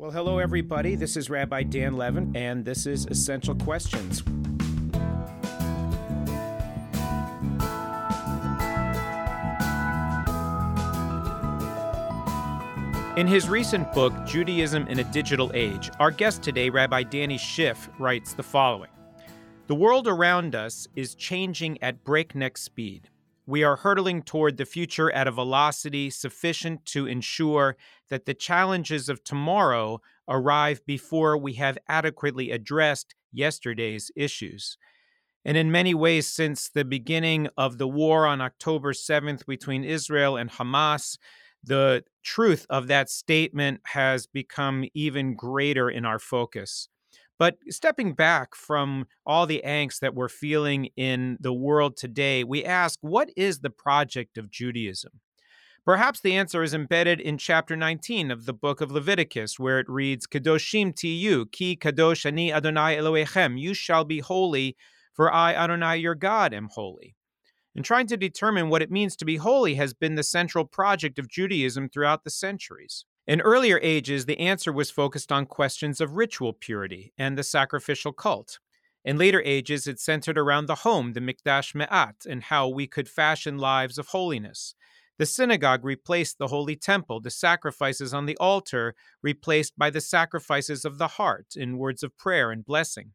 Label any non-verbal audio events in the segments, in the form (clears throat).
Well, hello, everybody. This is Rabbi Dan Levin, and this is Essential Questions. In his recent book, Judaism in a Digital Age, our guest today, Rabbi Danny Schiff, writes the following The world around us is changing at breakneck speed. We are hurtling toward the future at a velocity sufficient to ensure that the challenges of tomorrow arrive before we have adequately addressed yesterday's issues. And in many ways, since the beginning of the war on October 7th between Israel and Hamas, the truth of that statement has become even greater in our focus. But stepping back from all the angst that we're feeling in the world today, we ask what is the project of Judaism? Perhaps the answer is embedded in chapter 19 of the book of Leviticus, where it reads, Kadoshim tiyu, ki kadosh ani Adonai Elohechem, you shall be holy, for I, Adonai your God, am holy. And trying to determine what it means to be holy has been the central project of Judaism throughout the centuries. In earlier ages, the answer was focused on questions of ritual purity and the sacrificial cult. In later ages, it centered around the home, the Mikdash Me'at, and how we could fashion lives of holiness. The synagogue replaced the holy temple, the sacrifices on the altar replaced by the sacrifices of the heart in words of prayer and blessing.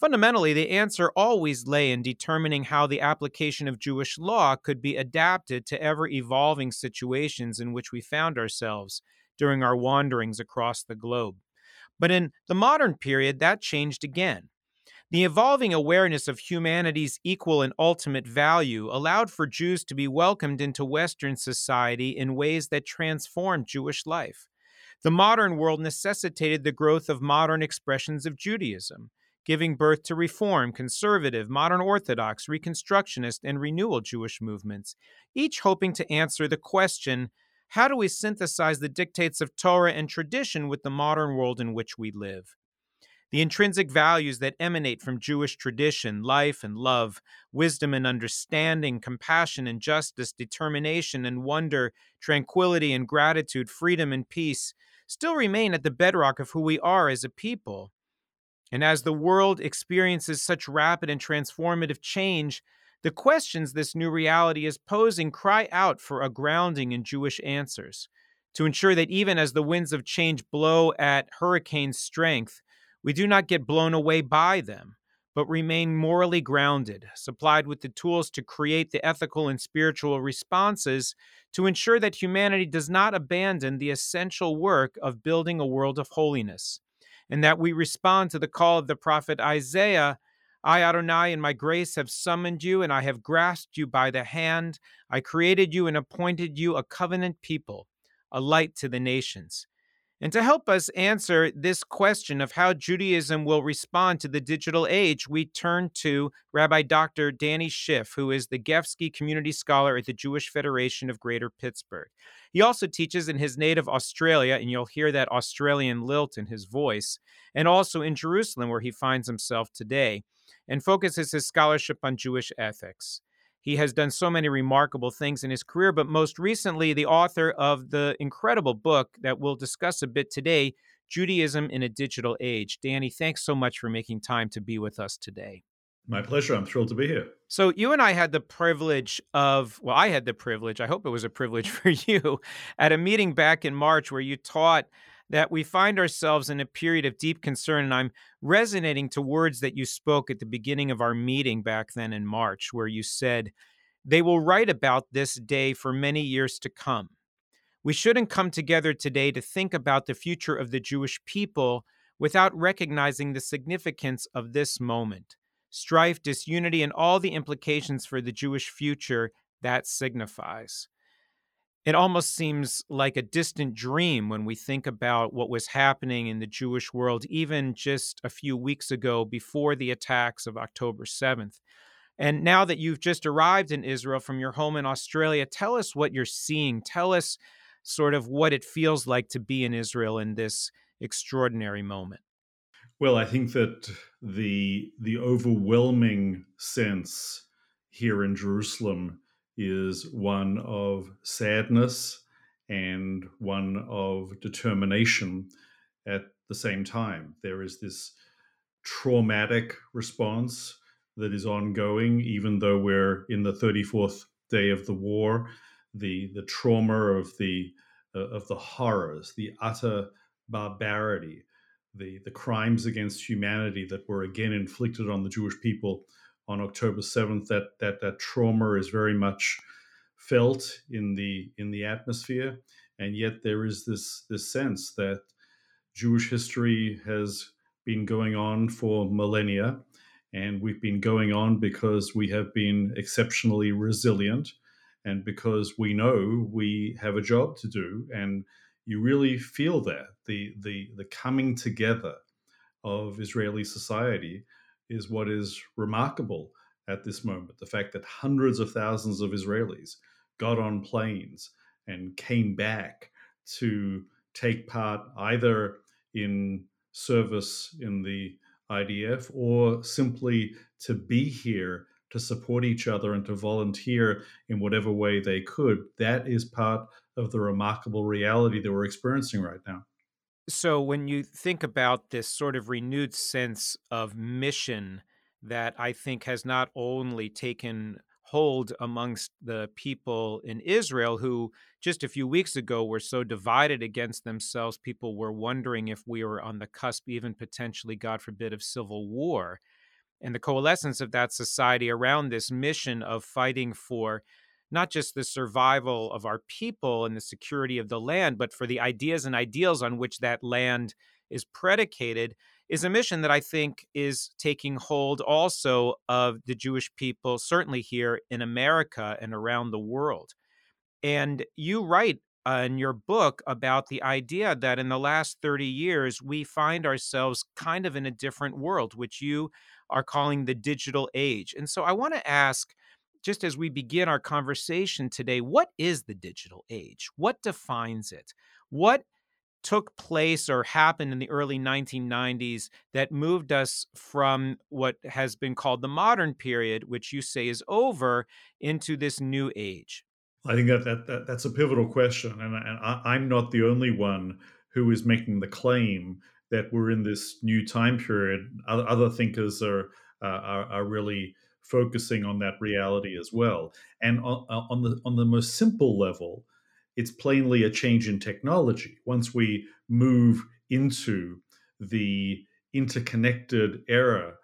Fundamentally, the answer always lay in determining how the application of Jewish law could be adapted to ever evolving situations in which we found ourselves during our wanderings across the globe. But in the modern period, that changed again. The evolving awareness of humanity's equal and ultimate value allowed for Jews to be welcomed into Western society in ways that transformed Jewish life. The modern world necessitated the growth of modern expressions of Judaism, giving birth to Reform, Conservative, Modern Orthodox, Reconstructionist, and Renewal Jewish movements, each hoping to answer the question how do we synthesize the dictates of Torah and tradition with the modern world in which we live? The intrinsic values that emanate from Jewish tradition, life and love, wisdom and understanding, compassion and justice, determination and wonder, tranquility and gratitude, freedom and peace, still remain at the bedrock of who we are as a people. And as the world experiences such rapid and transformative change, the questions this new reality is posing cry out for a grounding in Jewish answers. To ensure that even as the winds of change blow at hurricane strength, we do not get blown away by them, but remain morally grounded, supplied with the tools to create the ethical and spiritual responses to ensure that humanity does not abandon the essential work of building a world of holiness, and that we respond to the call of the prophet Isaiah I, Adonai, in my grace have summoned you, and I have grasped you by the hand. I created you and appointed you a covenant people, a light to the nations. And to help us answer this question of how Judaism will respond to the digital age, we turn to Rabbi Dr. Danny Schiff, who is the Gefsky Community Scholar at the Jewish Federation of Greater Pittsburgh. He also teaches in his native Australia, and you'll hear that Australian lilt in his voice, and also in Jerusalem, where he finds himself today and focuses his scholarship on Jewish ethics. He has done so many remarkable things in his career, but most recently, the author of the incredible book that we'll discuss a bit today Judaism in a Digital Age. Danny, thanks so much for making time to be with us today. My pleasure. I'm thrilled to be here. So, you and I had the privilege of, well, I had the privilege, I hope it was a privilege (laughs) for you, at a meeting back in March where you taught that we find ourselves in a period of deep concern. And I'm resonating to words that you spoke at the beginning of our meeting back then in March, where you said, They will write about this day for many years to come. We shouldn't come together today to think about the future of the Jewish people without recognizing the significance of this moment strife, disunity, and all the implications for the Jewish future that signifies it almost seems like a distant dream when we think about what was happening in the Jewish world, even just a few weeks ago before the attacks of October 7th. And now that you've just arrived in Israel from your home in Australia, tell us what you're seeing. Tell us sort of what it feels like to be in Israel in this extraordinary moment. Well, I think that the the overwhelming sense here in Jerusalem is one of sadness and one of determination at the same time. There is this traumatic response that is ongoing, even though we're in the 34th day of the war. The, the trauma of the, uh, of the horrors, the utter barbarity, the, the crimes against humanity that were again inflicted on the Jewish people on October 7th, that, that, that trauma is very much felt in the, in the atmosphere. And yet there is this, this sense that Jewish history has been going on for millennia, and we've been going on because we have been exceptionally resilient and because we know we have a job to do. And you really feel that the, the, the coming together of Israeli society is what is remarkable at this moment. The fact that hundreds of thousands of Israelis got on planes and came back to take part either in service in the IDF or simply to be here to support each other and to volunteer in whatever way they could. That is part of the remarkable reality that we're experiencing right now. So, when you think about this sort of renewed sense of mission that I think has not only taken hold amongst the people in Israel who just a few weeks ago were so divided against themselves. People were wondering if we were on the cusp, even potentially, God forbid, of civil war. And the coalescence of that society around this mission of fighting for not just the survival of our people and the security of the land, but for the ideas and ideals on which that land is predicated is a mission that I think is taking hold also of the Jewish people, certainly here in America and around the world. And you write uh, in your book about the idea that in the last 30 years, we find ourselves kind of in a different world, which you are calling the digital age. And so I want to ask, just as we begin our conversation today, what is the digital age? What defines it? What took place or happened in the early 1990s that moved us from what has been called the modern period, which you say is over, into this new age? I think that, that, that that's a pivotal question, and, and I, am not the only one who is making the claim that we're in this new time period. Other, other thinkers are, uh, are, are really focusing on that reality as well. And on, uh, on the on the most simple level, it's plainly a change in technology. Once we move into the interconnected era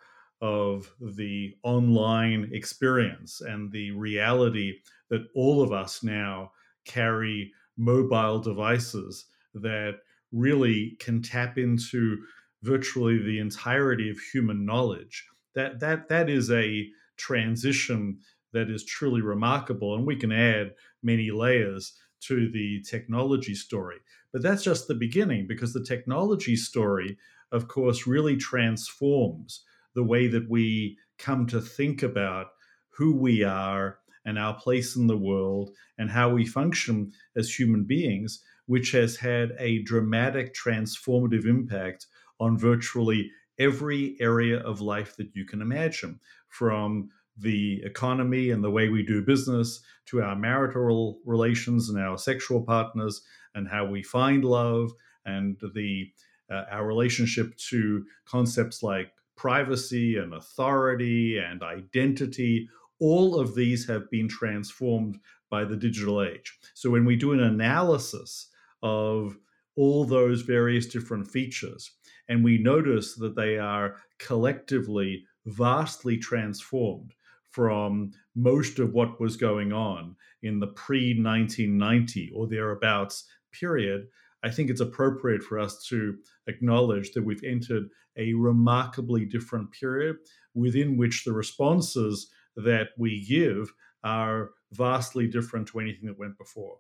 of the online experience and the reality that all of us now carry mobile devices that really can tap into virtually the entirety of human knowledge that that that is a transition that is truly remarkable and we can add many layers to the technology story. But that's just the beginning because the technology story, of course, really transforms the way that we come to think about who we are and our place in the world and how we function as human beings, which has had a dramatic transformative impact on virtually every area of life that you can imagine, from the economy and the way we do business to our marital relations and our sexual partners and how we find love and the uh, our relationship to concepts like privacy and authority and identity. All of these have been transformed by the digital age. So when we do an analysis of all those various different features and we notice that they are collectively vastly transformed from most of what was going on in the pre 1990 or thereabouts period, I think it's appropriate for us to acknowledge that we've entered a remarkably different period within which the responses that we give are vastly different to anything that went before.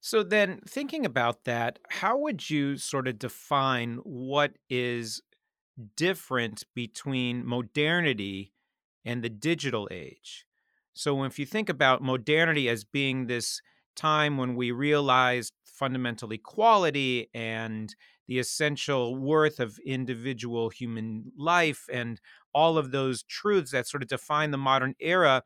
So, then thinking about that, how would you sort of define what is different between modernity and the digital age. So, if you think about modernity as being this time when we realized fundamental equality and the essential worth of individual human life and all of those truths that sort of define the modern era,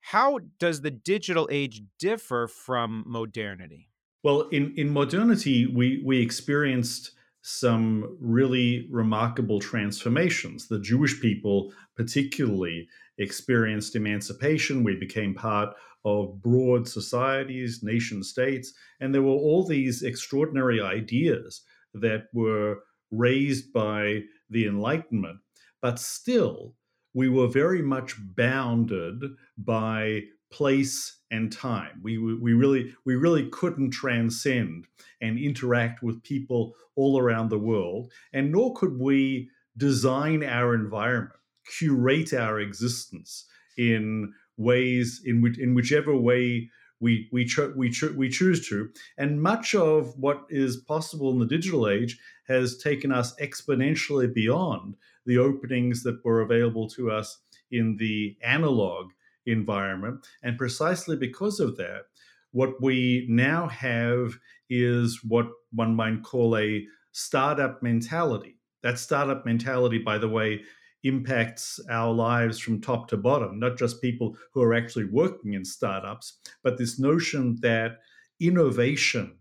how does the digital age differ from modernity? Well, in, in modernity, we, we experienced some really remarkable transformations. The Jewish people, particularly, experienced emancipation. We became part of broad societies, nation states, and there were all these extraordinary ideas that were raised by the Enlightenment. But still, we were very much bounded by place and time. We, we really we really couldn't transcend and interact with people all around the world, and nor could we design our environment, curate our existence in ways in which in whichever way we we cho- we cho- we choose to. And much of what is possible in the digital age has taken us exponentially beyond the openings that were available to us in the analog environment. And precisely because of that, what we now have is what one might call a startup mentality. That startup mentality, by the way, impacts our lives from top to bottom, not just people who are actually working in startups, but this notion that innovation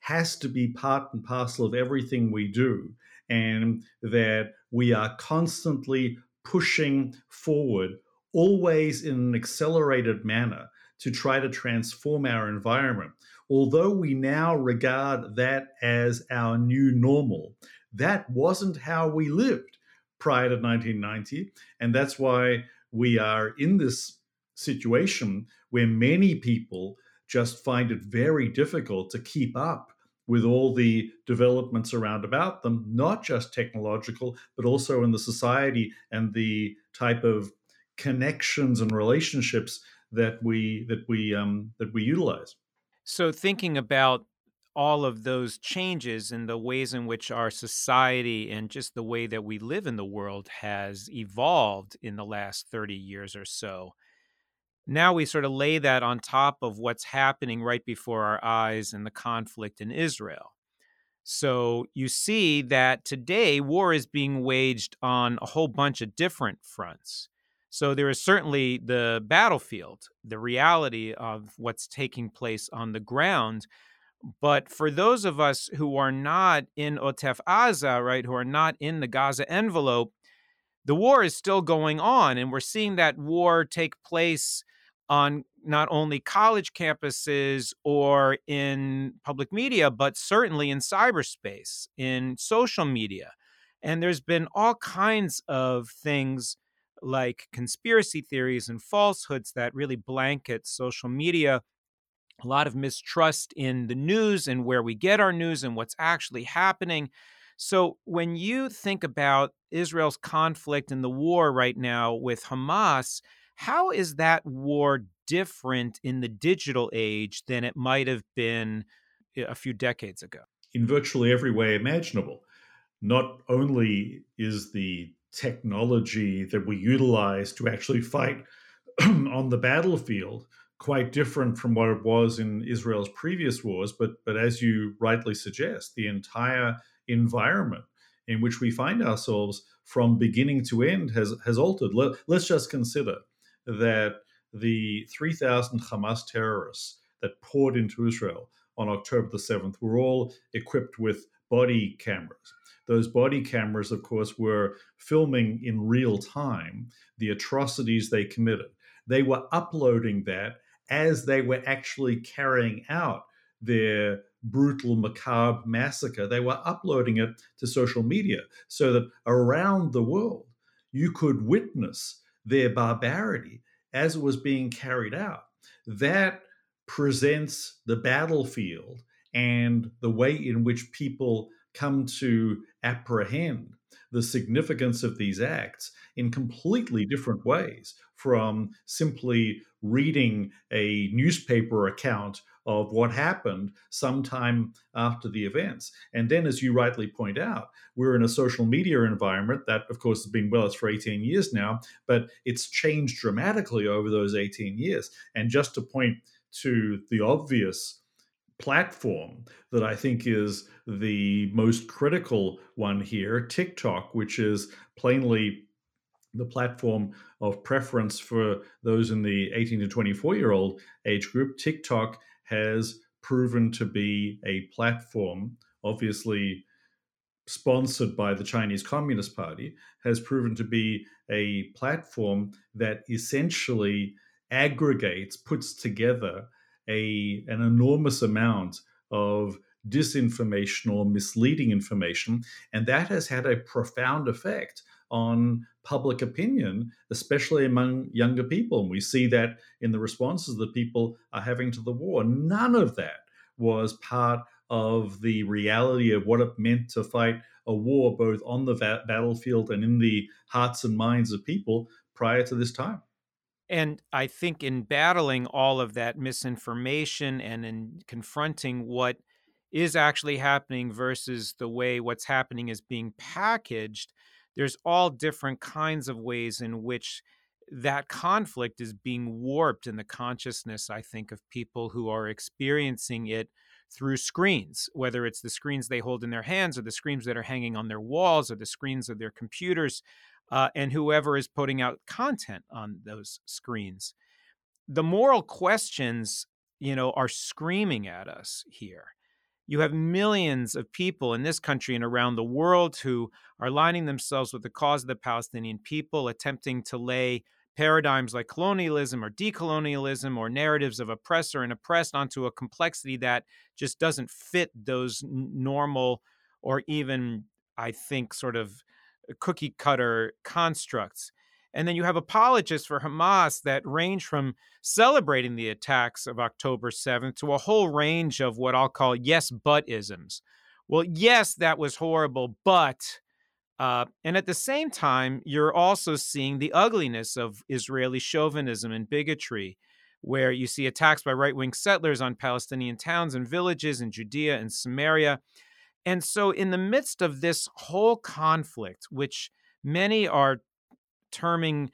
has to be part and parcel of everything we do, and that we are constantly pushing forward always in an accelerated manner to try to transform our environment. Although we now regard that as our new normal, that wasn't how we lived prior to 1990. And that's why we are in this situation where many people just find it very difficult to keep up with all the developments around about them, not just technological, but also in the society and the type of connections and relationships that we that we um, that we utilize. So thinking about all of those changes and the ways in which our society and just the way that we live in the world has evolved in the last 30 years or so. Now we sort of lay that on top of what's happening right before our eyes in the conflict in Israel. So you see that today war is being waged on a whole bunch of different fronts. So there is certainly the battlefield, the reality of what's taking place on the ground. But for those of us who are not in Otef Aza, right, who are not in the Gaza envelope, the war is still going on. And we're seeing that war take place on not only college campuses or in public media, but certainly in cyberspace, in social media. And there's been all kinds of things like conspiracy theories and falsehoods that really blanket social media. A lot of mistrust in the news and where we get our news and what's actually happening. So, when you think about Israel's conflict and the war right now with Hamas, how is that war different in the digital age than it might have been eh, a few decades ago? In virtually every way imaginable. Not only is the technology that we utilize to actually fight (clears throat) on the battlefield quite different from what it was in Israel's previous wars. But but as you rightly suggest, the entire environment in which we find ourselves from beginning to end has has altered. Let, us just consider that the 3,000 Hamas terrorists that poured into Israel on October the 7th were all equipped with body cameras those body cameras, of course, were filming in real time the atrocities they committed. They were uploading that as they were actually carrying out their brutal, macabre massacre. They were uploading it to social media so that around the world you could witness their barbarity as it was being carried out. That presents the battlefield and the way in which people come to apprehend the significance of these acts in completely different ways from simply reading a newspaper account of what happened sometime after the events. And then, as you rightly point out, we're in a social media environment that, of course, has been with us for 18 years now, but it's changed dramatically over those 18 years. And just to point to the obvious platform that I think is the most critical one here TikTok, which is plainly the platform of preference for those in the 18 to 24 year old age group. TikTok has proven to be a platform, obviously sponsored by the Chinese Communist Party, has proven to be a platform that essentially aggregates, puts together a, an enormous amount of disinformation or misleading information. And that has had a profound effect on public opinion, especially among younger people. And we see that in the responses that people are having to the war. None of that was part of the reality of what it meant to fight a war both on the va- battlefield and in the hearts and minds of people prior to this time. And I think in battling all of that misinformation and in confronting what is actually happening versus the way what's happening is being packaged, there's all different kinds of ways in which that conflict is being warped in the consciousness, I think, of people who are experiencing it through screens, whether it's the screens they hold in their hands or the screens that are hanging on their walls or the screens of their computers, uh, and whoever is putting out content on those screens. The moral questions, you know, are screaming at us here. You have millions of people in this country and around the world who are aligning themselves with the cause of the Palestinian people, attempting to lay paradigms like colonialism or decolonialism or narratives of oppressor and oppressed onto a complexity that just doesn't fit those normal or even, I think, sort of cookie cutter constructs. And then you have apologists for Hamas that range from celebrating the attacks of October 7th to a whole range of what I'll call yes, but isms. Well, yes, that was horrible, but uh, and at the same time, you're also seeing the ugliness of Israeli chauvinism and bigotry, where you see attacks by right wing settlers on Palestinian towns and villages in Judea and Samaria. And so, in the midst of this whole conflict, which many are terming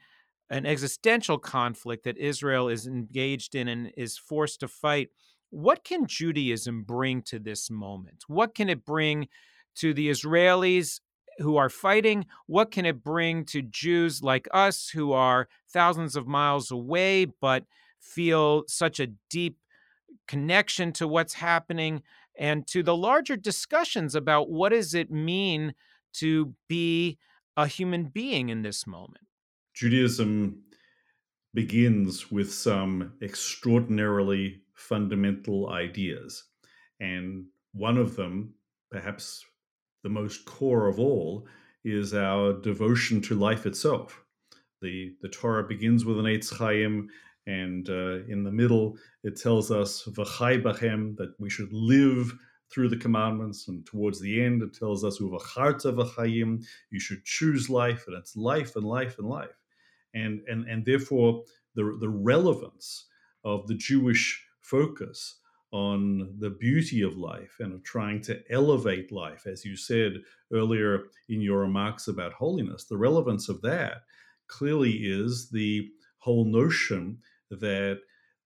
an existential conflict that Israel is engaged in and is forced to fight, what can Judaism bring to this moment? What can it bring to the Israelis who are fighting? What can it bring to Jews like us who are thousands of miles away but feel such a deep connection to what's happening and to the larger discussions about what does it mean to be a human being in this moment? Judaism begins with some extraordinarily fundamental ideas. And one of them, perhaps the most core of all is our devotion to life itself. The, the Torah begins with an Eitz Chaim, and uh, in the middle it tells us that we should live through the commandments, and towards the end it tells us you should choose life, and it's life and life and life, and and and therefore the the relevance of the Jewish focus on the beauty of life and of trying to elevate life, as you said earlier in your remarks about holiness. The relevance of that clearly is the whole notion that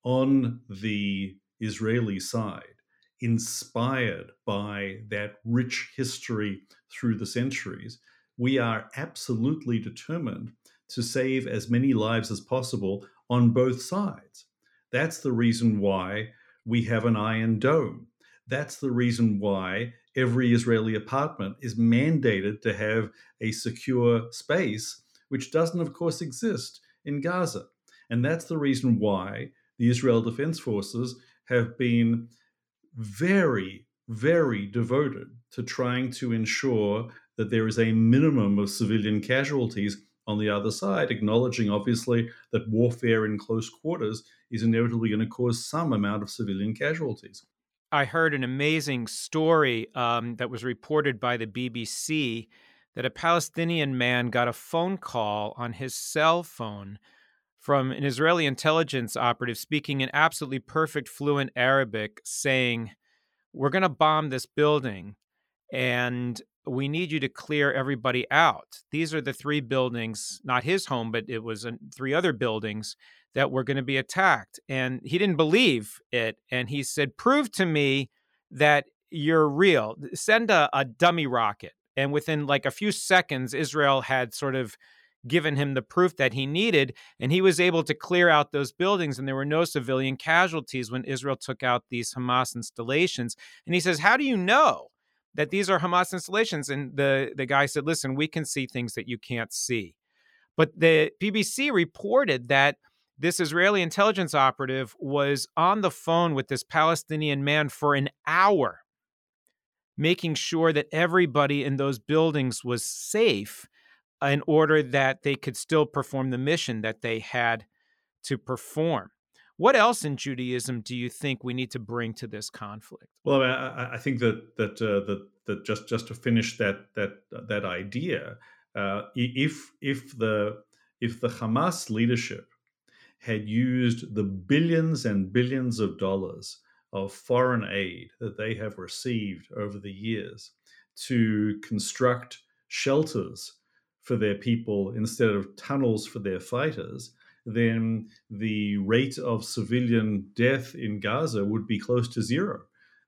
on the Israeli side, inspired by that rich history through the centuries, we are absolutely determined to save as many lives as possible on both sides. That's the reason why we have an iron dome. That's the reason why every Israeli apartment is mandated to have a secure space, which doesn't, of course, exist in Gaza. And that's the reason why the Israel Defense Forces have been very, very devoted to trying to ensure that there is a minimum of civilian casualties on the other side, acknowledging obviously that warfare in close quarters is inevitably going to cause some amount of civilian casualties. I heard an amazing story um, that was reported by the BBC that a Palestinian man got a phone call on his cell phone from an Israeli intelligence operative speaking in absolutely perfect, fluent Arabic saying, We're going to bomb this building and we need you to clear everybody out. These are the three buildings, not his home, but it was uh, three other buildings that were going to be attacked. And he didn't believe it. And he said, Prove to me that you're real. Send a, a dummy rocket. And within like a few seconds, Israel had sort of given him the proof that he needed. And he was able to clear out those buildings, and there were no civilian casualties when Israel took out these Hamas installations. And he says, How do you know? that these are Hamas installations. And the, the guy said, listen, we can see things that you can't see. But the BBC reported that this Israeli intelligence operative was on the phone with this Palestinian man for an hour, making sure that everybody in those buildings was safe in order that they could still perform the mission that they had to perform. What else in Judaism do you think we need to bring to this conflict? Well, I, I think that that uh, that that just just to finish that that that idea, uh, if if the if the Hamas leadership had used the billions and billions of dollars of foreign aid that they have received over the years to construct shelters for their people instead of tunnels for their fighters, then the rate of civilian death in Gaza would be close to zero.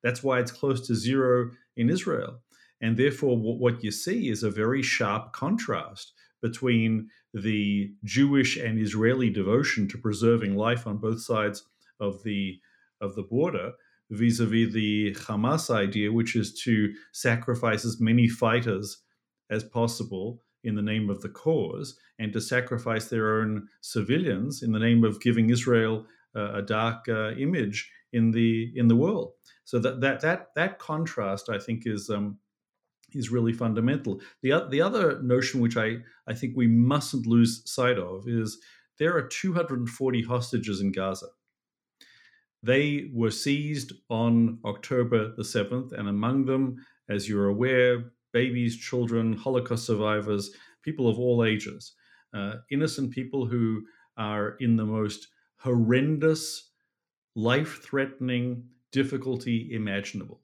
That's why it's close to zero in Israel. And therefore, what you see is a very sharp contrast between the Jewish and Israeli devotion to preserving life on both sides of the of the border vis-a-vis the Hamas idea, which is to sacrifice as many fighters as possible in the name of the cause and to sacrifice their own civilians in the name of giving Israel uh, a dark uh, image in the in the world. So that that that that contrast, I think, is um, is really fundamental. The the other notion, which I I think we mustn't lose sight of, is there are 240 hostages in Gaza. They were seized on October the 7th, and among them, as you're aware, babies, children, Holocaust survivors, people of all ages, uh, innocent people who are in the most horrendous, life threatening difficulty imaginable.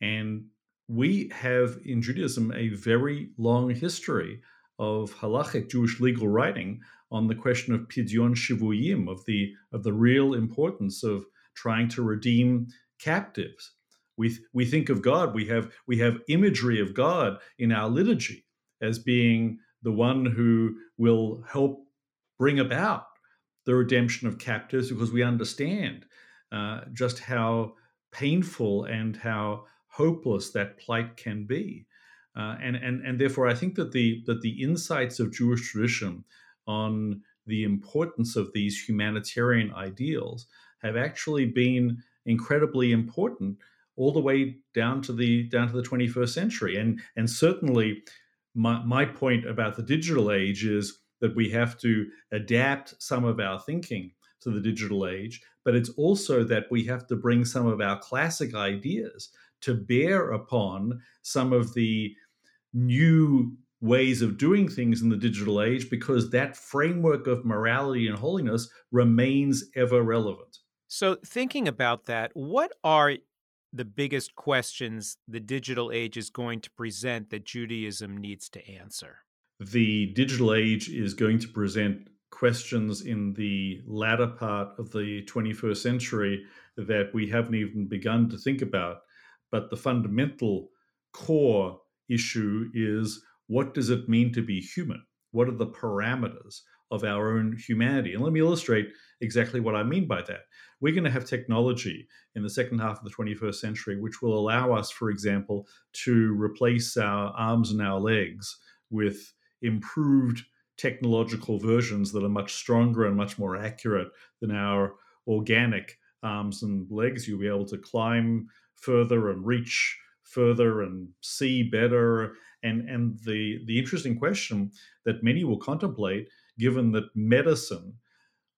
And we have in Judaism a very long history of halachic Jewish legal writing on the question of pidyon shivuyim, of the of the real importance of trying to redeem captives we we think of God. We have we have imagery of God in our liturgy as being the one who will help bring about the redemption of captives because we understand uh, just how painful and how hopeless that plight can be. Uh, and, and, and therefore, I think that the, that the insights of Jewish tradition on the importance of these humanitarian ideals have actually been incredibly important all the way down to the down to the 21st century. And and certainly my, my point about the digital age is that we have to adapt some of our thinking to the digital age, but it's also that we have to bring some of our classic ideas to bear upon some of the new ways of doing things in the digital age because that framework of morality and holiness remains ever relevant. So, thinking about that, what are the biggest questions the digital age is going to present that Judaism needs to answer? The digital age is going to present questions in the latter part of the 21st century that we haven't even begun to think about. But the fundamental core issue is what does it mean to be human? What are the parameters of our own humanity? And let me illustrate exactly what I mean by that we're going to have technology in the second half of the 21st century, which will allow us, for example, to replace our arms and our legs with improved technological versions that are much stronger and much more accurate than our organic arms and legs. You'll be able to climb further and reach further and see better. And, and the, the interesting question that many will contemplate, given that medicine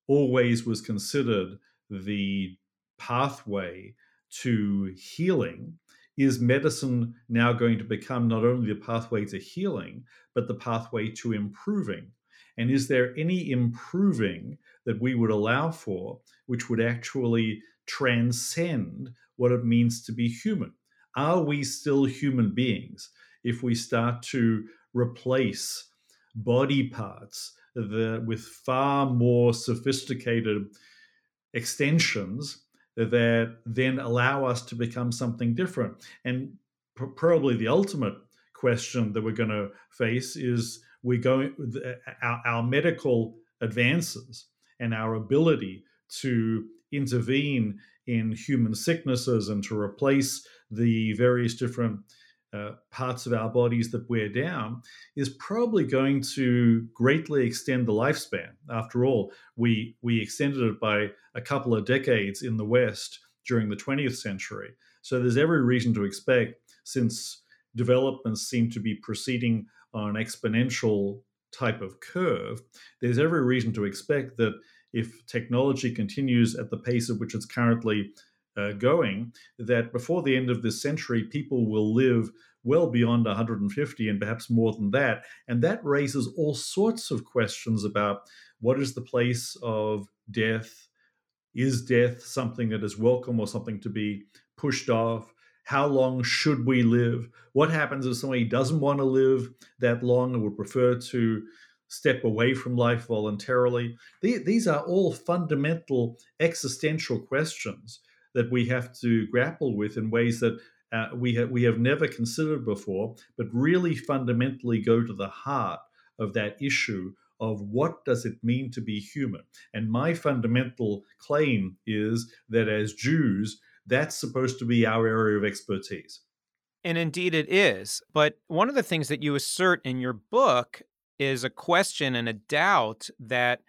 always was considered the pathway to healing is medicine now going to become not only the pathway to healing, but the pathway to improving? And is there any improving that we would allow for which would actually transcend what it means to be human? Are we still human beings if we start to replace body parts the, with far more sophisticated extensions that then allow us to become something different. And pr- probably the ultimate question that we're going to face is we're going our, our medical advances and our ability to intervene in human sicknesses and to replace the various different uh, parts of our bodies that wear down is probably going to greatly extend the lifespan. After all, we we extended it by a couple of decades in the West during the 20th century. So there's every reason to expect, since developments seem to be proceeding on an exponential type of curve, there's every reason to expect that if technology continues at the pace at which it's currently uh, going, that before the end of this century, people will live well beyond 150 and perhaps more than that. And that raises all sorts of questions about what is the place of death? Is death something that is welcome or something to be pushed off? How long should we live? What happens if somebody doesn't want to live that long and would prefer to step away from life voluntarily? These are all fundamental existential questions that we have to grapple with in ways that uh, we have we have never considered before, but really fundamentally go to the heart of that issue of what does it mean to be human. And my fundamental claim is that as Jews, that's supposed to be our area of expertise. And indeed it is. But one of the things that you assert in your book is a question and a doubt that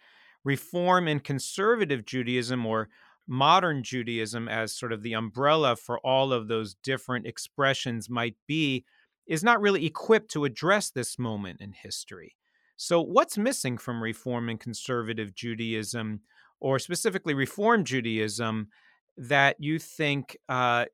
reform in conservative Judaism or modern Judaism as sort of the umbrella for all of those different expressions might be is not really equipped to address this moment in history. So, what's missing from Reform and Conservative Judaism, or specifically Reform Judaism, that you think uh,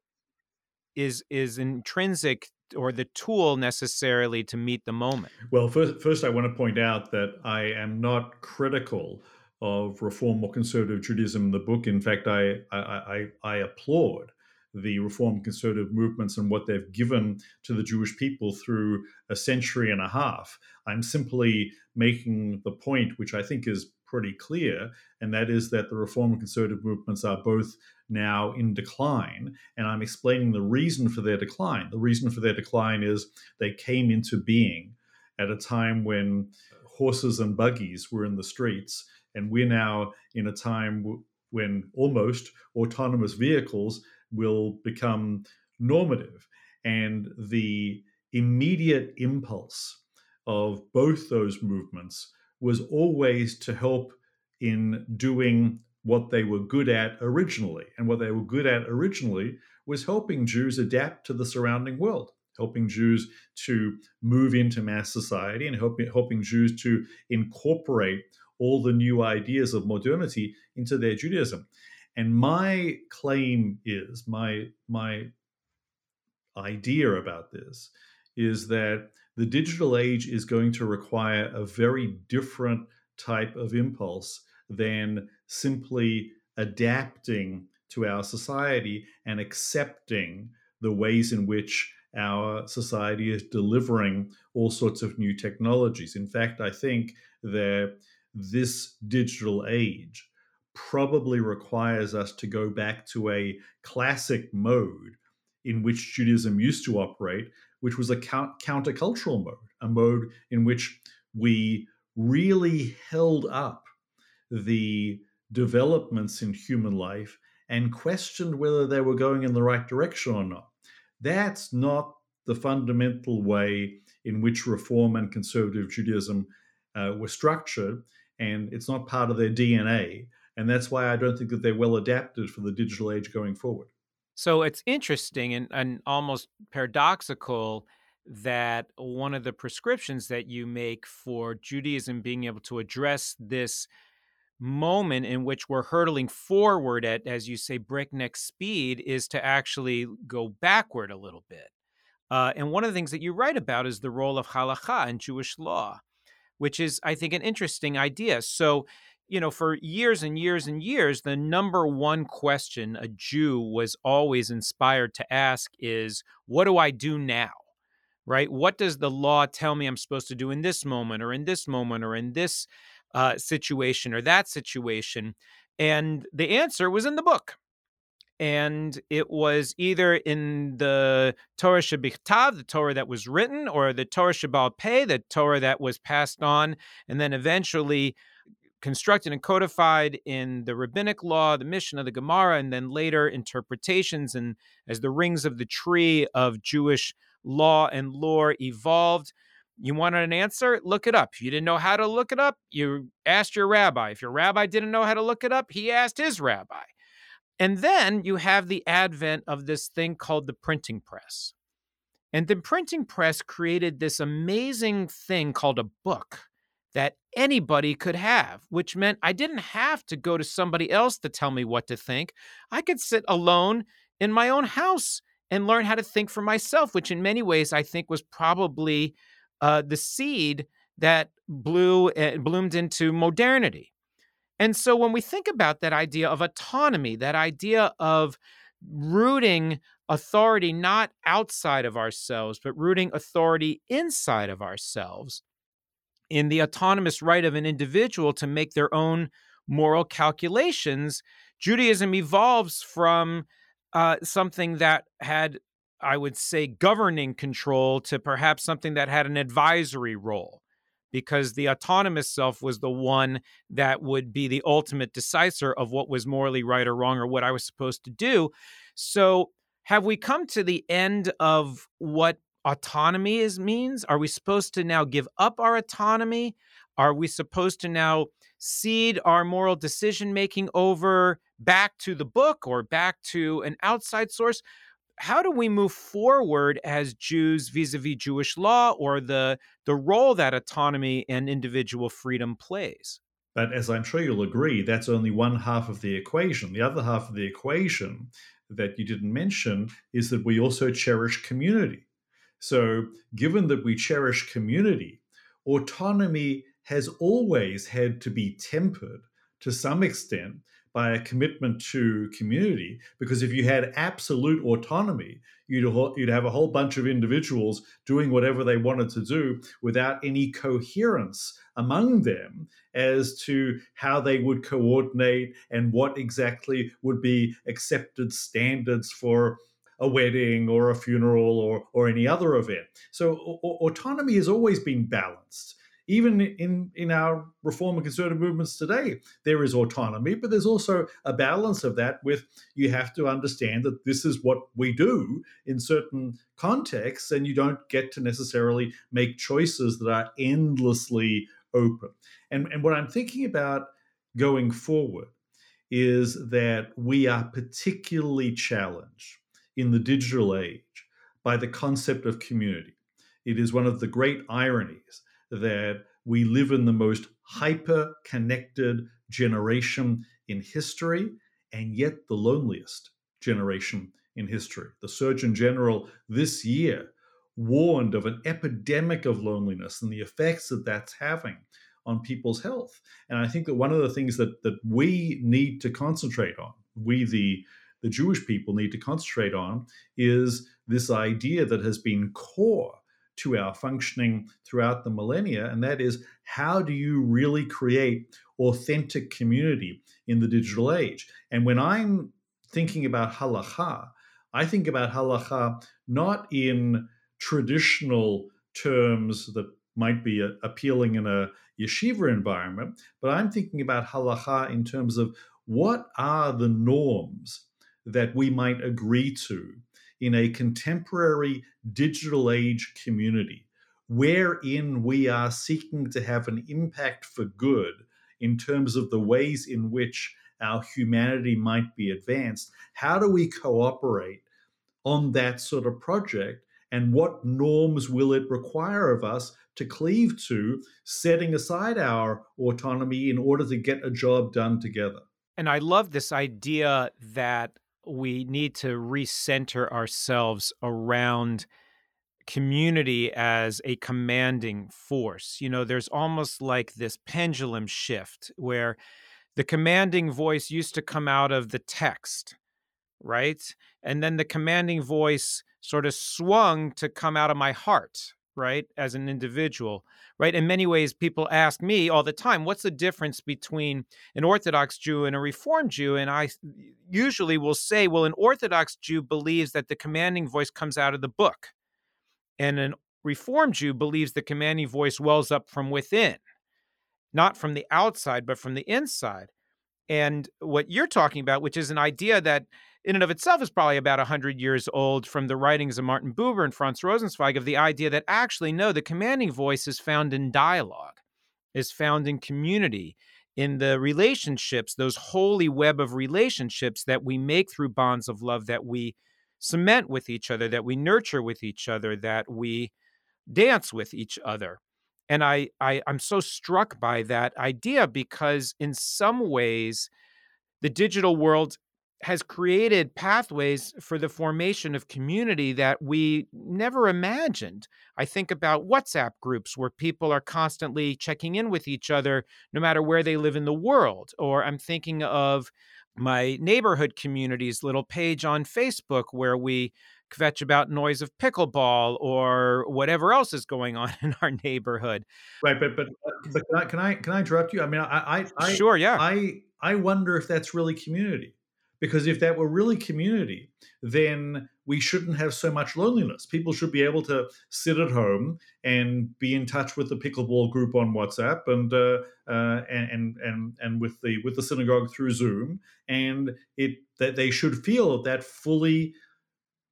is is intrinsic or the tool necessarily to meet the moment? Well, first, first I want to point out that I am not critical of reform or conservative Judaism in the book. In fact, I, I, I, I applaud the reform conservative movements and what they've given to the Jewish people through a century and a half. I'm simply making the point, which I think is pretty clear, and that is that the reform and conservative movements are both now in decline. And I'm explaining the reason for their decline. The reason for their decline is they came into being at a time when horses and buggies were in the streets and we're now in a time when almost autonomous vehicles will become normative. And the immediate impulse of both those movements was always to help in doing what they were good at originally. And what they were good at originally was helping Jews adapt to the surrounding world, helping Jews to move into mass society and helping, helping Jews to incorporate all the new ideas of modernity into their Judaism. And my claim is my my idea about this is that the digital age is going to require a very different type of impulse than simply adapting to our society and accepting the ways in which our society is delivering all sorts of new technologies. In fact, I think that this digital age probably requires us to go back to a classic mode in which Judaism used to operate, which was a countercultural mode, a mode in which we really held up the developments in human life and questioned whether they were going in the right direction or not. That's not the fundamental way in which Reform and Conservative Judaism uh, were structured and it's not part of their DNA. And that's why I don't think that they're well adapted for the digital age going forward. So it's interesting and, and almost paradoxical that one of the prescriptions that you make for Judaism being able to address this moment in which we're hurtling forward at, as you say, breakneck speed is to actually go backward a little bit. Uh, and one of the things that you write about is the role of halakha in Jewish law which is, I think, an interesting idea. So, you know, for years and years and years, the number one question a Jew was always inspired to ask is, What do I do now? Right? What does the law tell me I'm supposed to do in this moment or in this moment or in this uh, situation or that situation? And the answer was in the book and it was either in the Torah Shebichtav, the Torah that was written, or the Torah Shebal Peh, the Torah that was passed on, and then eventually constructed and codified in the rabbinic law, the Mishnah, the Gemara, and then later interpretations and as the rings of the tree of Jewish law and lore evolved. You wanted an answer? Look it up. If you didn't know how to look it up, you asked your rabbi. If your rabbi didn't know how to look it up, he asked his rabbi. And then you have the advent of this thing called the printing press. And the printing press created this amazing thing called a book that anybody could have, which meant I didn't have to go to somebody else to tell me what to think. I could sit alone in my own house and learn how to think for myself, which in many ways I think was probably uh, the seed that blew uh, bloomed into modernity. And so when we think about that idea of autonomy, that idea of rooting authority not outside of ourselves, but rooting authority inside of ourselves, in the autonomous right of an individual to make their own moral calculations, Judaism evolves from uh, something that had, I would say, governing control to perhaps something that had an advisory role, because the autonomous self was the one that would be the ultimate decisor of what was morally right or wrong or what I was supposed to do. So, have we come to the end of what autonomy is means? Are we supposed to now give up our autonomy? Are we supposed to now cede our moral decision making over back to the book or back to an outside source? How do we move forward as Jews vis-a-vis Jewish law or the the role that autonomy and individual freedom plays? But as I'm sure you'll agree, that's only one half of the equation. The other half of the equation that you didn't mention is that we also cherish community. So, given that we cherish community, autonomy has always had to be tempered to some extent by a commitment to community. Because if you had absolute autonomy, you'd, you'd have a whole bunch of individuals doing whatever they wanted to do without any coherence among them as to how they would coordinate and what exactly would be accepted standards for a wedding or a funeral or, or any other event. So autonomy has always been balanced. Even in, in our reform and conservative movements today, there is autonomy, but there's also a balance of that with you have to understand that this is what we do in certain contexts, and you don't get to necessarily make choices that are endlessly open. And, and what I'm thinking about going forward is that we are particularly challenged in the digital age by the concept of community. It is one of the great ironies that we live in the most hyper connected generation in history and yet the loneliest generation in history. The Surgeon General this year warned of an epidemic of loneliness and the effects that that's having on people's health. And I think that one of the things that that we need to concentrate on, we the the Jewish people need to concentrate on is this idea that has been core to our functioning throughout the millennia, and that is how do you really create authentic community in the digital age? And when I'm thinking about halacha, I think about halacha not in traditional terms that might be appealing in a yeshiva environment, but I'm thinking about halacha in terms of what are the norms that we might agree to in a contemporary digital age community wherein we are seeking to have an impact for good in terms of the ways in which our humanity might be advanced. How do we cooperate on that sort of project? And what norms will it require of us to cleave to, setting aside our autonomy in order to get a job done together? And I love this idea that we need to recenter ourselves around community as a commanding force. You know, there's almost like this pendulum shift where the commanding voice used to come out of the text, right? And then the commanding voice sort of swung to come out of my heart, right? As an individual right? In many ways, people ask me all the time, what's the difference between an Orthodox Jew and a Reformed Jew? And I usually will say, well, an Orthodox Jew believes that the commanding voice comes out of the book, and an Reformed Jew believes the commanding voice wells up from within, not from the outside, but from the inside. And what you're talking about, which is an idea that in and of itself is probably about 100 years old from the writings of Martin Buber and Franz Rosenzweig of the idea that actually, no, the commanding voice is found in dialogue, is found in community, in the relationships, those holy web of relationships that we make through bonds of love that we cement with each other, that we nurture with each other, that we dance with each other. And I, I I'm so struck by that idea because in some ways the digital world has created pathways for the formation of community that we never imagined. I think about WhatsApp groups where people are constantly checking in with each other no matter where they live in the world. Or I'm thinking of my neighborhood community's little page on Facebook where we kvetch about noise of pickleball or whatever else is going on (laughs) in our neighborhood. Right, but but, but can I can I can I interrupt you? I mean, I I, I sure, yeah. I I wonder if that's really community. Because if that were really community, then we shouldn't have so much loneliness. People should be able to sit at home and be in touch with the pickleball group on WhatsApp and uh, uh, and and and with the with the synagogue through Zoom, and it that they should feel that that fully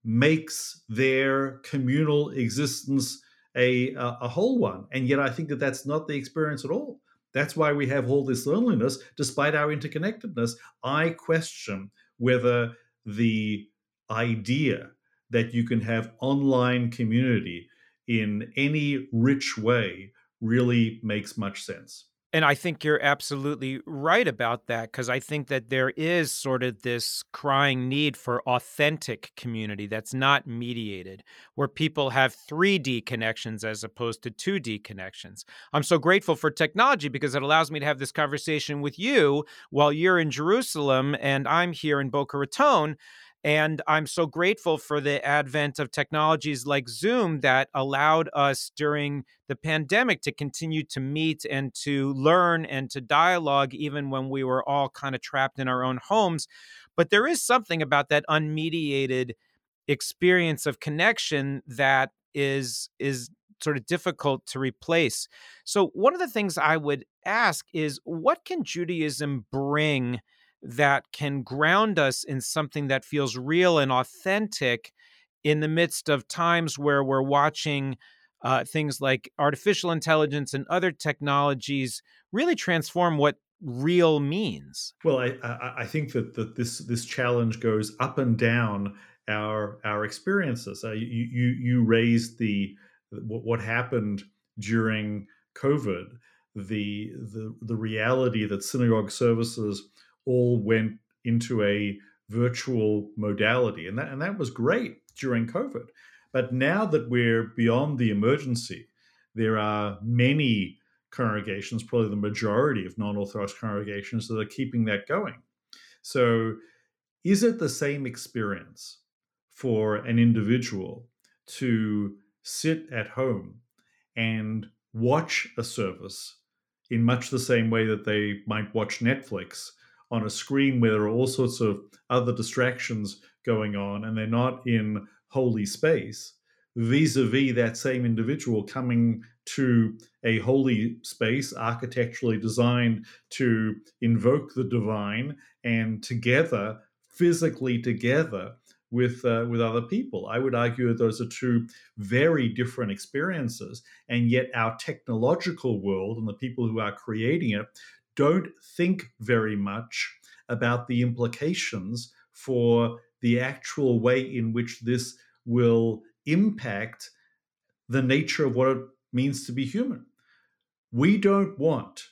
makes their communal existence a, a whole one. And yet, I think that that's not the experience at all. That's why we have all this loneliness, despite our interconnectedness. I question whether the idea that you can have online community in any rich way really makes much sense. And I think you're absolutely right about that because I think that there is sort of this crying need for authentic community that's not mediated, where people have 3D connections as opposed to 2D connections. I'm so grateful for technology because it allows me to have this conversation with you while you're in Jerusalem and I'm here in Boca Raton. And I'm so grateful for the advent of technologies like Zoom that allowed us during the pandemic to continue to meet and to learn and to dialogue, even when we were all kind of trapped in our own homes. But there is something about that unmediated experience of connection that is is sort of difficult to replace. So one of the things I would ask is what can Judaism bring that can ground us in something that feels real and authentic in the midst of times where we're watching uh, things like artificial intelligence and other technologies really transform what real means. Well, I, I, think that, that this this challenge goes up and down our our experiences. Uh, you, you you raised the what, what happened during COVID, the the the reality that synagogue services all went into a virtual modality. And that, and that was great during COVID. But now that we're beyond the emergency, there are many congregations, probably the majority of non Orthodox congregations, that are keeping that going. So, is it the same experience for an individual to sit at home and watch a service in much the same way that they might watch Netflix on a screen where there are all sorts of other distractions going on and they're not in holy space vis-a-vis that same individual coming to a holy space architecturally designed to invoke the divine and together physically together with uh, with other people. I would argue that those are two very different experiences and yet our technological world and the people who are creating it don't think very much about the implications for the actual way in which this will impact the nature of what it means to be human. We don't want,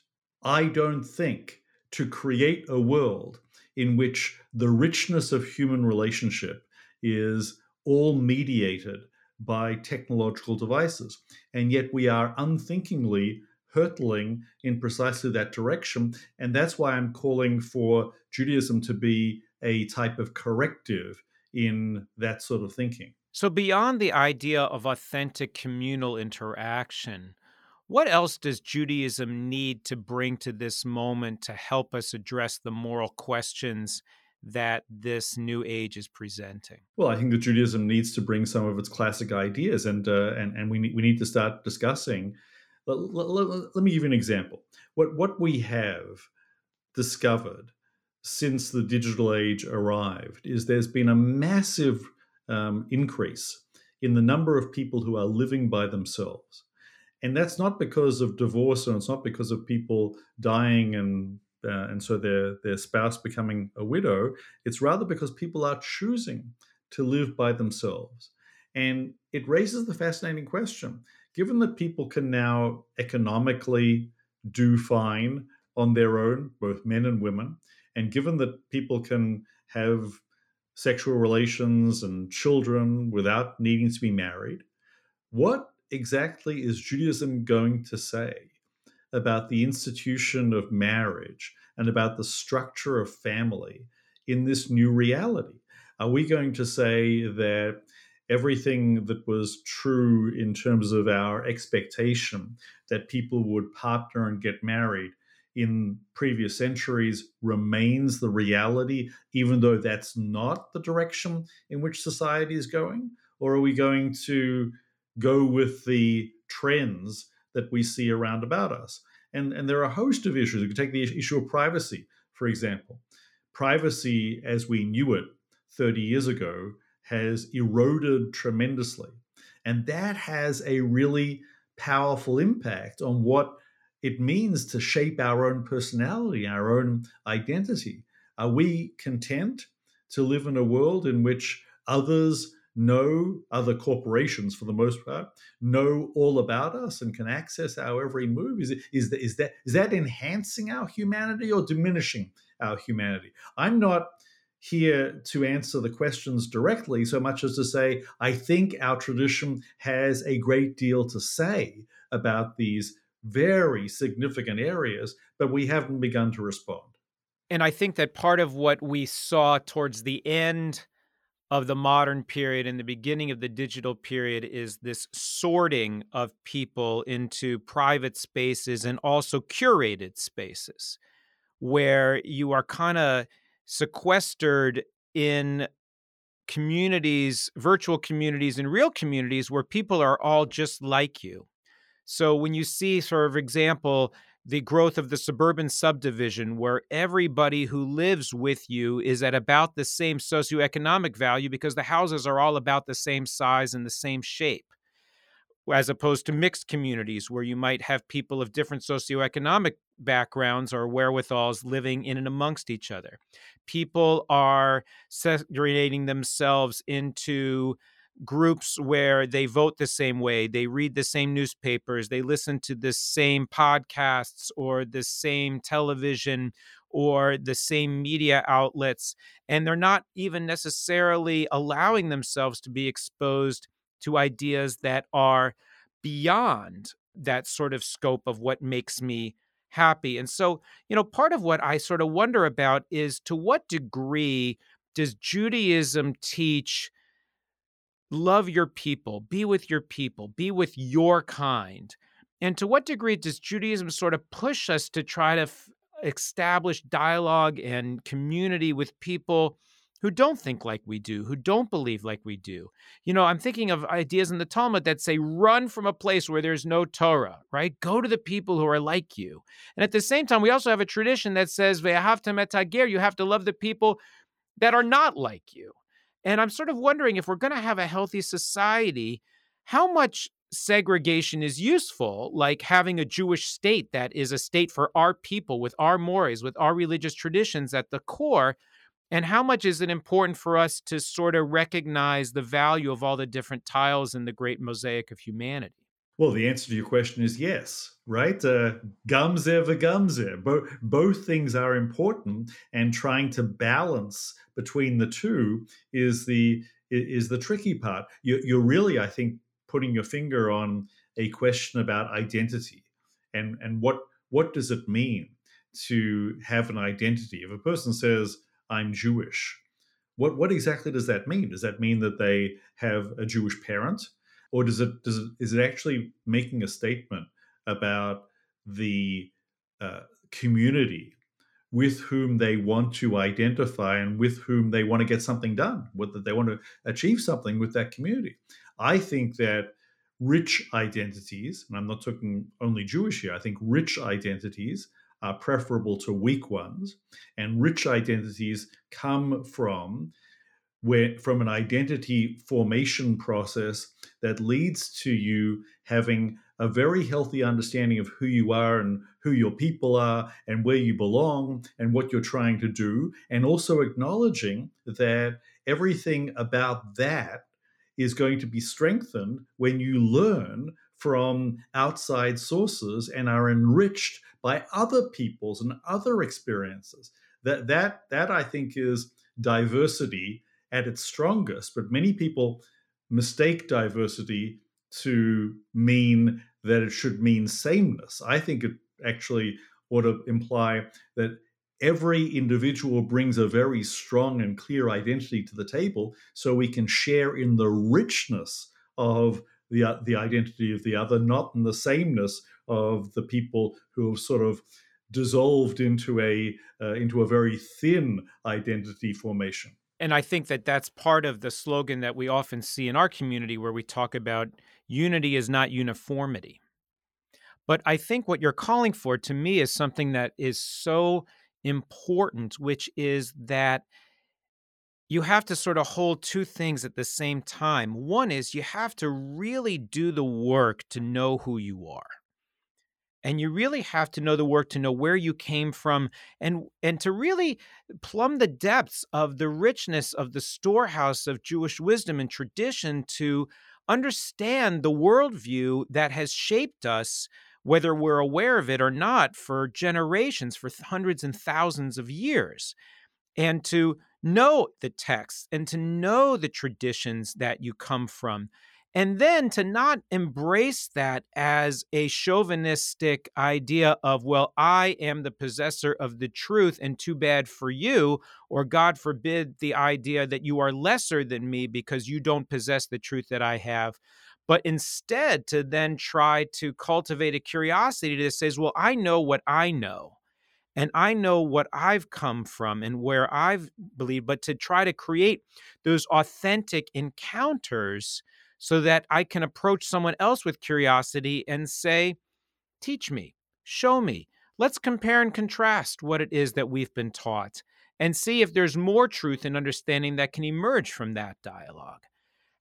I don't think, to create a world in which the richness of human relationship is all mediated by technological devices. And yet we are unthinkingly hurtling in precisely that direction. And that's why I'm calling for Judaism to be a type of corrective in that sort of thinking. So, beyond the idea of authentic communal interaction, what else does Judaism need to bring to this moment to help us address the moral questions that this new age is presenting? Well, I think that Judaism needs to bring some of its classic ideas, and uh, and and we need, we need to start discussing let, let, let, me give you an example. What what we have discovered since the digital age arrived is there's been a massive um, increase in the number of people who are living by themselves. And that's not because of divorce and it's not because of people dying and uh, and so their their spouse becoming a widow. It's rather because people are choosing to live by themselves. And it raises the fascinating question given that people can now economically do fine on their own, both men and women, and given that people can have sexual relations and children without needing to be married, what exactly is Judaism going to say about the institution of marriage and about the structure of family in this new reality? Are we going to say that everything that was true in terms of our expectation that people would partner and get married in previous centuries remains the reality, even though that's not the direction in which society is going? Or are we going to go with the trends that we see around about us? And, and there are a host of issues. You could take the issue of privacy, for example. Privacy, as we knew it 30 years ago, has eroded tremendously. And that has a really powerful impact on what it means to shape our own personality, our own identity. Are we content to live in a world in which others know, other corporations for the most part, know all about us and can access our every move? Is, it, is, that, is, that, is that enhancing our humanity or diminishing our humanity? I'm not here to answer the questions directly so much as to say, I think our tradition has a great deal to say about these very significant areas, but we haven't begun to respond. And I think that part of what we saw towards the end of the modern period and the beginning of the digital period is this sorting of people into private spaces and also curated spaces where you are kind of sequestered in communities, virtual communities, and real communities where people are all just like you. So when you see, sort of example, the growth of the suburban subdivision where everybody who lives with you is at about the same socioeconomic value because the houses are all about the same size and the same shape as opposed to mixed communities where you might have people of different socioeconomic backgrounds or wherewithals living in and amongst each other. People are segregating themselves into groups where they vote the same way, they read the same newspapers, they listen to the same podcasts or the same television or the same media outlets, and they're not even necessarily allowing themselves to be exposed to ideas that are beyond that sort of scope of what makes me happy. And so, you know, part of what I sort of wonder about is to what degree does Judaism teach love your people, be with your people, be with your kind? And to what degree does Judaism sort of push us to try to f- establish dialogue and community with people who don't think like we do, who don't believe like we do. You know, I'm thinking of ideas in the Talmud that say, run from a place where there's no Torah, right? Go to the people who are like you. And at the same time, we also have a tradition that says, you have to love the people that are not like you. And I'm sort of wondering if we're going to have a healthy society, how much segregation is useful, like having a Jewish state that is a state for our people with our mores, with our religious traditions at the core, and how much is it important for us to sort of recognize the value of all the different tiles in the great mosaic of humanity? Well, the answer to your question is yes, right? Uh, gamze v'gamze. Bo- both things are important, and trying to balance between the two is the is the tricky part. You're, you're really, I think, putting your finger on a question about identity and and what what does it mean to have an identity? If a person says, I'm Jewish. What what exactly does that mean? Does that mean that they have a Jewish parent, or does it does it, is it actually making a statement about the uh, community with whom they want to identify and with whom they want to get something done, whether they want to achieve something with that community? I think that rich identities, and I'm not talking only Jewish here. I think rich identities are preferable to weak ones, and rich identities come from where from an identity formation process that leads to you having a very healthy understanding of who you are and who your people are and where you belong and what you're trying to do and also acknowledging that everything about that is going to be strengthened when you learn from outside sources and are enriched by other people's and other experiences. That that that I think is diversity at its strongest. But many people mistake diversity to mean that it should mean sameness. I think it actually ought to imply that every individual brings a very strong and clear identity to the table so we can share in the richness of the, uh, the identity of the other, not in the sameness of the people who have sort of dissolved into a uh, into a very thin identity formation. And I think that that's part of the slogan that we often see in our community where we talk about unity is not uniformity. But I think what you're calling for to me is something that is so important, which is that you have to sort of hold two things at the same time. One is you have to really do the work to know who you are. And you really have to know the work to know where you came from and and to really plumb the depths of the richness of the storehouse of Jewish wisdom and tradition to understand the worldview that has shaped us whether we're aware of it or not, for generations, for hundreds and thousands of years. And to know the text and to know the traditions that you come from. And then to not embrace that as a chauvinistic idea of, well, I am the possessor of the truth and too bad for you, or God forbid the idea that you are lesser than me because you don't possess the truth that I have but instead to then try to cultivate a curiosity that says, well, I know what I know. And I know what I've come from and where I've believed, but to try to create those authentic encounters so that I can approach someone else with curiosity and say, Teach me, show me. Let's compare and contrast what it is that we've been taught and see if there's more truth and understanding that can emerge from that dialogue.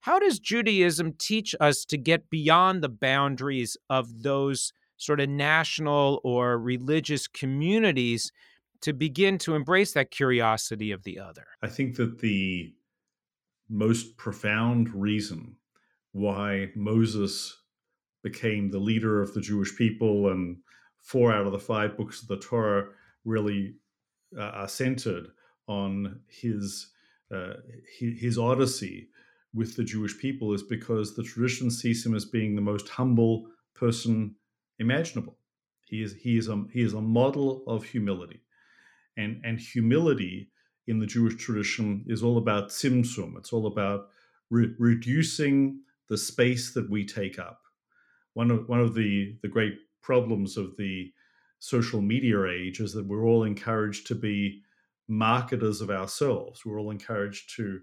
How does Judaism teach us to get beyond the boundaries of those sort of national or religious communities to begin to embrace that curiosity of the other? I think that the most profound reason why Moses became the leader of the Jewish people and four out of the five books of the Torah really uh, are centered on his uh, his odyssey with the Jewish people is because the tradition sees him as being the most humble person imaginable. He is he is a he is a model of humility, and and humility in the Jewish tradition is all about tzimtzum. It's all about re- reducing the space that we take up. One of one of the the great problems of the social media age is that we're all encouraged to be marketers of ourselves. We're all encouraged to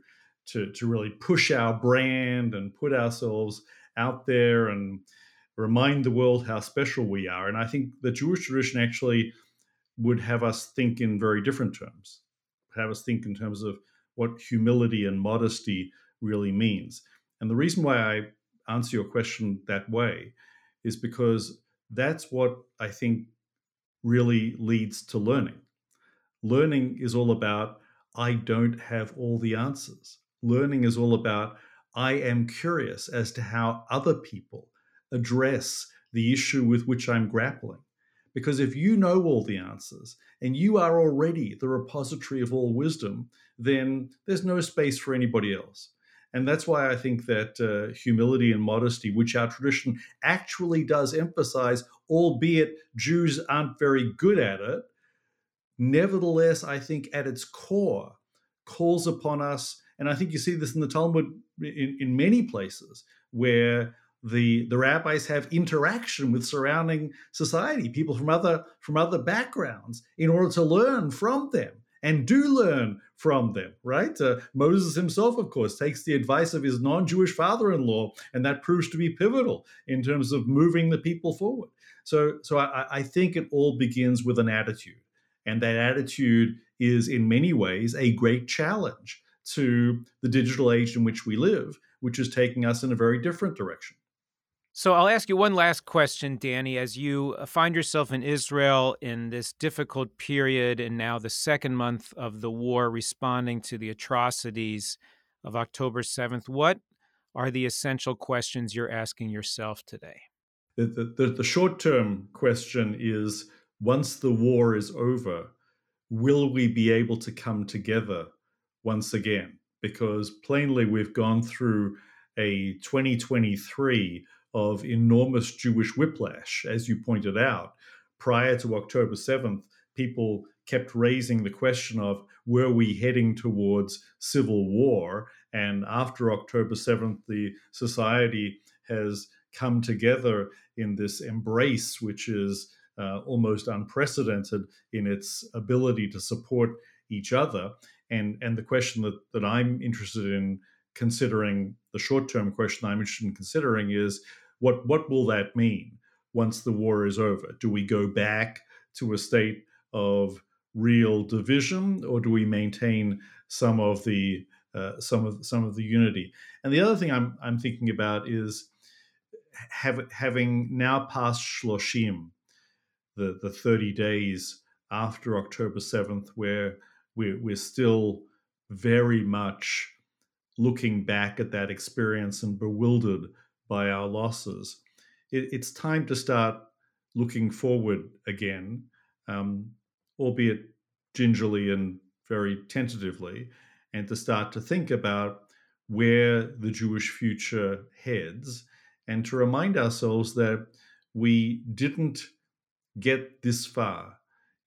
to to really push our brand and put ourselves out there and remind the world how special we are. And I think the Jewish tradition actually would have us think in very different terms, have us think in terms of what humility and modesty really means. And the reason why I answer your question that way is because that's what I think really leads to learning. Learning is all about I don't have all the answers learning is all about I am curious as to how other people address the issue with which I'm grappling. Because if you know all the answers and you are already the repository of all wisdom, then there's no space for anybody else. And that's why I think that uh, humility and modesty, which our tradition actually does emphasize, albeit Jews aren't very good at it, nevertheless, I think at its core, calls upon us and I think you see this in the Talmud in, in many places where the the rabbis have interaction with surrounding society, people from other from other backgrounds, in order to learn from them and do learn from them, right? Uh, Moses himself, of course, takes the advice of his non Jewish father in law, and that proves to be pivotal in terms of moving the people forward. So, so I, I think it all begins with an attitude. And that attitude is, in many ways, a great challenge to the digital age in which we live, which is taking us in a very different direction. So I'll ask you one last question, Danny. As you uh, find yourself in Israel in this difficult period and now the second month of the war, responding to the atrocities of October 7th, what are the essential questions you're asking yourself today? The, the, the short term question is once the war is over, will we be able to come together once again? Because plainly, we've gone through a 2023 of enormous Jewish whiplash, as you pointed out. Prior to October 7th, people kept raising the question of were we heading towards civil war? And after October 7th, the society has come together in this embrace, which is uh, almost unprecedented in its ability to support each other. And, and the question that, that I'm interested in considering, the short term question I'm interested in considering is what what will that mean once the war is over? Do we go back to a state of real division, or do we maintain some of the uh, some of some of the unity? And the other thing I'm I'm thinking about is have, having now passed Shloshim, the the 30 days after October 7th, where we're, we're still very much looking back at that experience and bewildered by our losses. It, it's time to start looking forward again, um, albeit gingerly and very tentatively, and to start to think about where the Jewish future heads, and to remind ourselves that we didn't get this far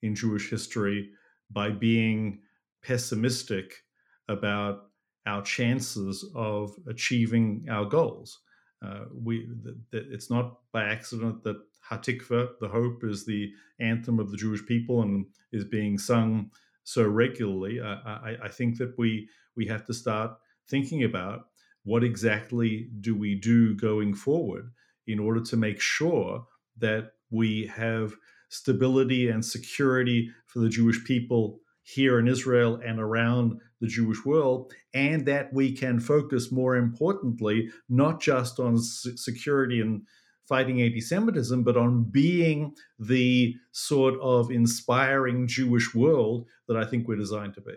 in Jewish history by being pessimistic about our chances of achieving our goals. Uh, we it's not by accident that Hatikva, the hope, is the anthem of the Jewish people and is being sung so regularly. I, I, I think that we we have to start thinking about what exactly do we do going forward in order to make sure that we have stability and security for the Jewish people here in Israel and around the Jewish world, and that we can focus more importantly, not just on security and fighting anti Semitism, but on being the sort of inspiring Jewish world that I think we're designed to be.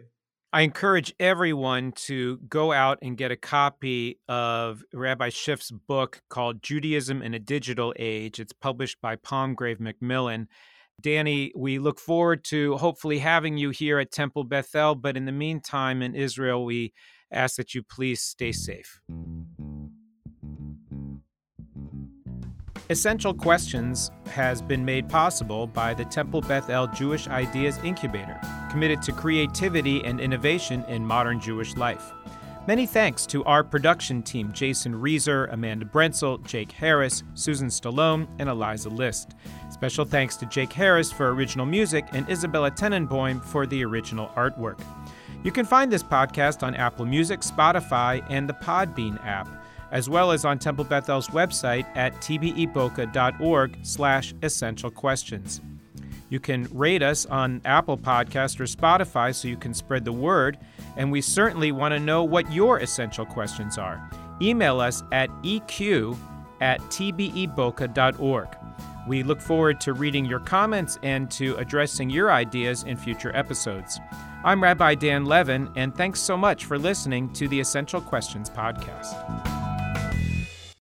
I encourage everyone to go out and get a copy of Rabbi Schiff's book called Judaism in a Digital Age. It's published by Palgrave Macmillan. Danny, we look forward to hopefully having you here at Temple Bethel. But in the meantime, in Israel, we ask that you please stay safe. Essential Questions has been made possible by the Temple Bethel Jewish Ideas Incubator, committed to creativity and innovation in modern Jewish life. Many thanks to our production team Jason Reeser, Amanda Brentzel, Jake Harris, Susan Stallone, and Eliza List. Special thanks to Jake Harris for original music and Isabella Tenenbaum for the original artwork. You can find this podcast on Apple Music, Spotify, and the Podbean app, as well as on Temple Bethel's website at tbeboca.org slash essential questions. You can rate us on Apple Podcast or Spotify so you can spread the word – and we certainly want to know what your essential questions are. Email us at eq at tbeboca.org. We look forward to reading your comments and to addressing your ideas in future episodes. I'm Rabbi Dan Levin, and thanks so much for listening to the Essential Questions podcast.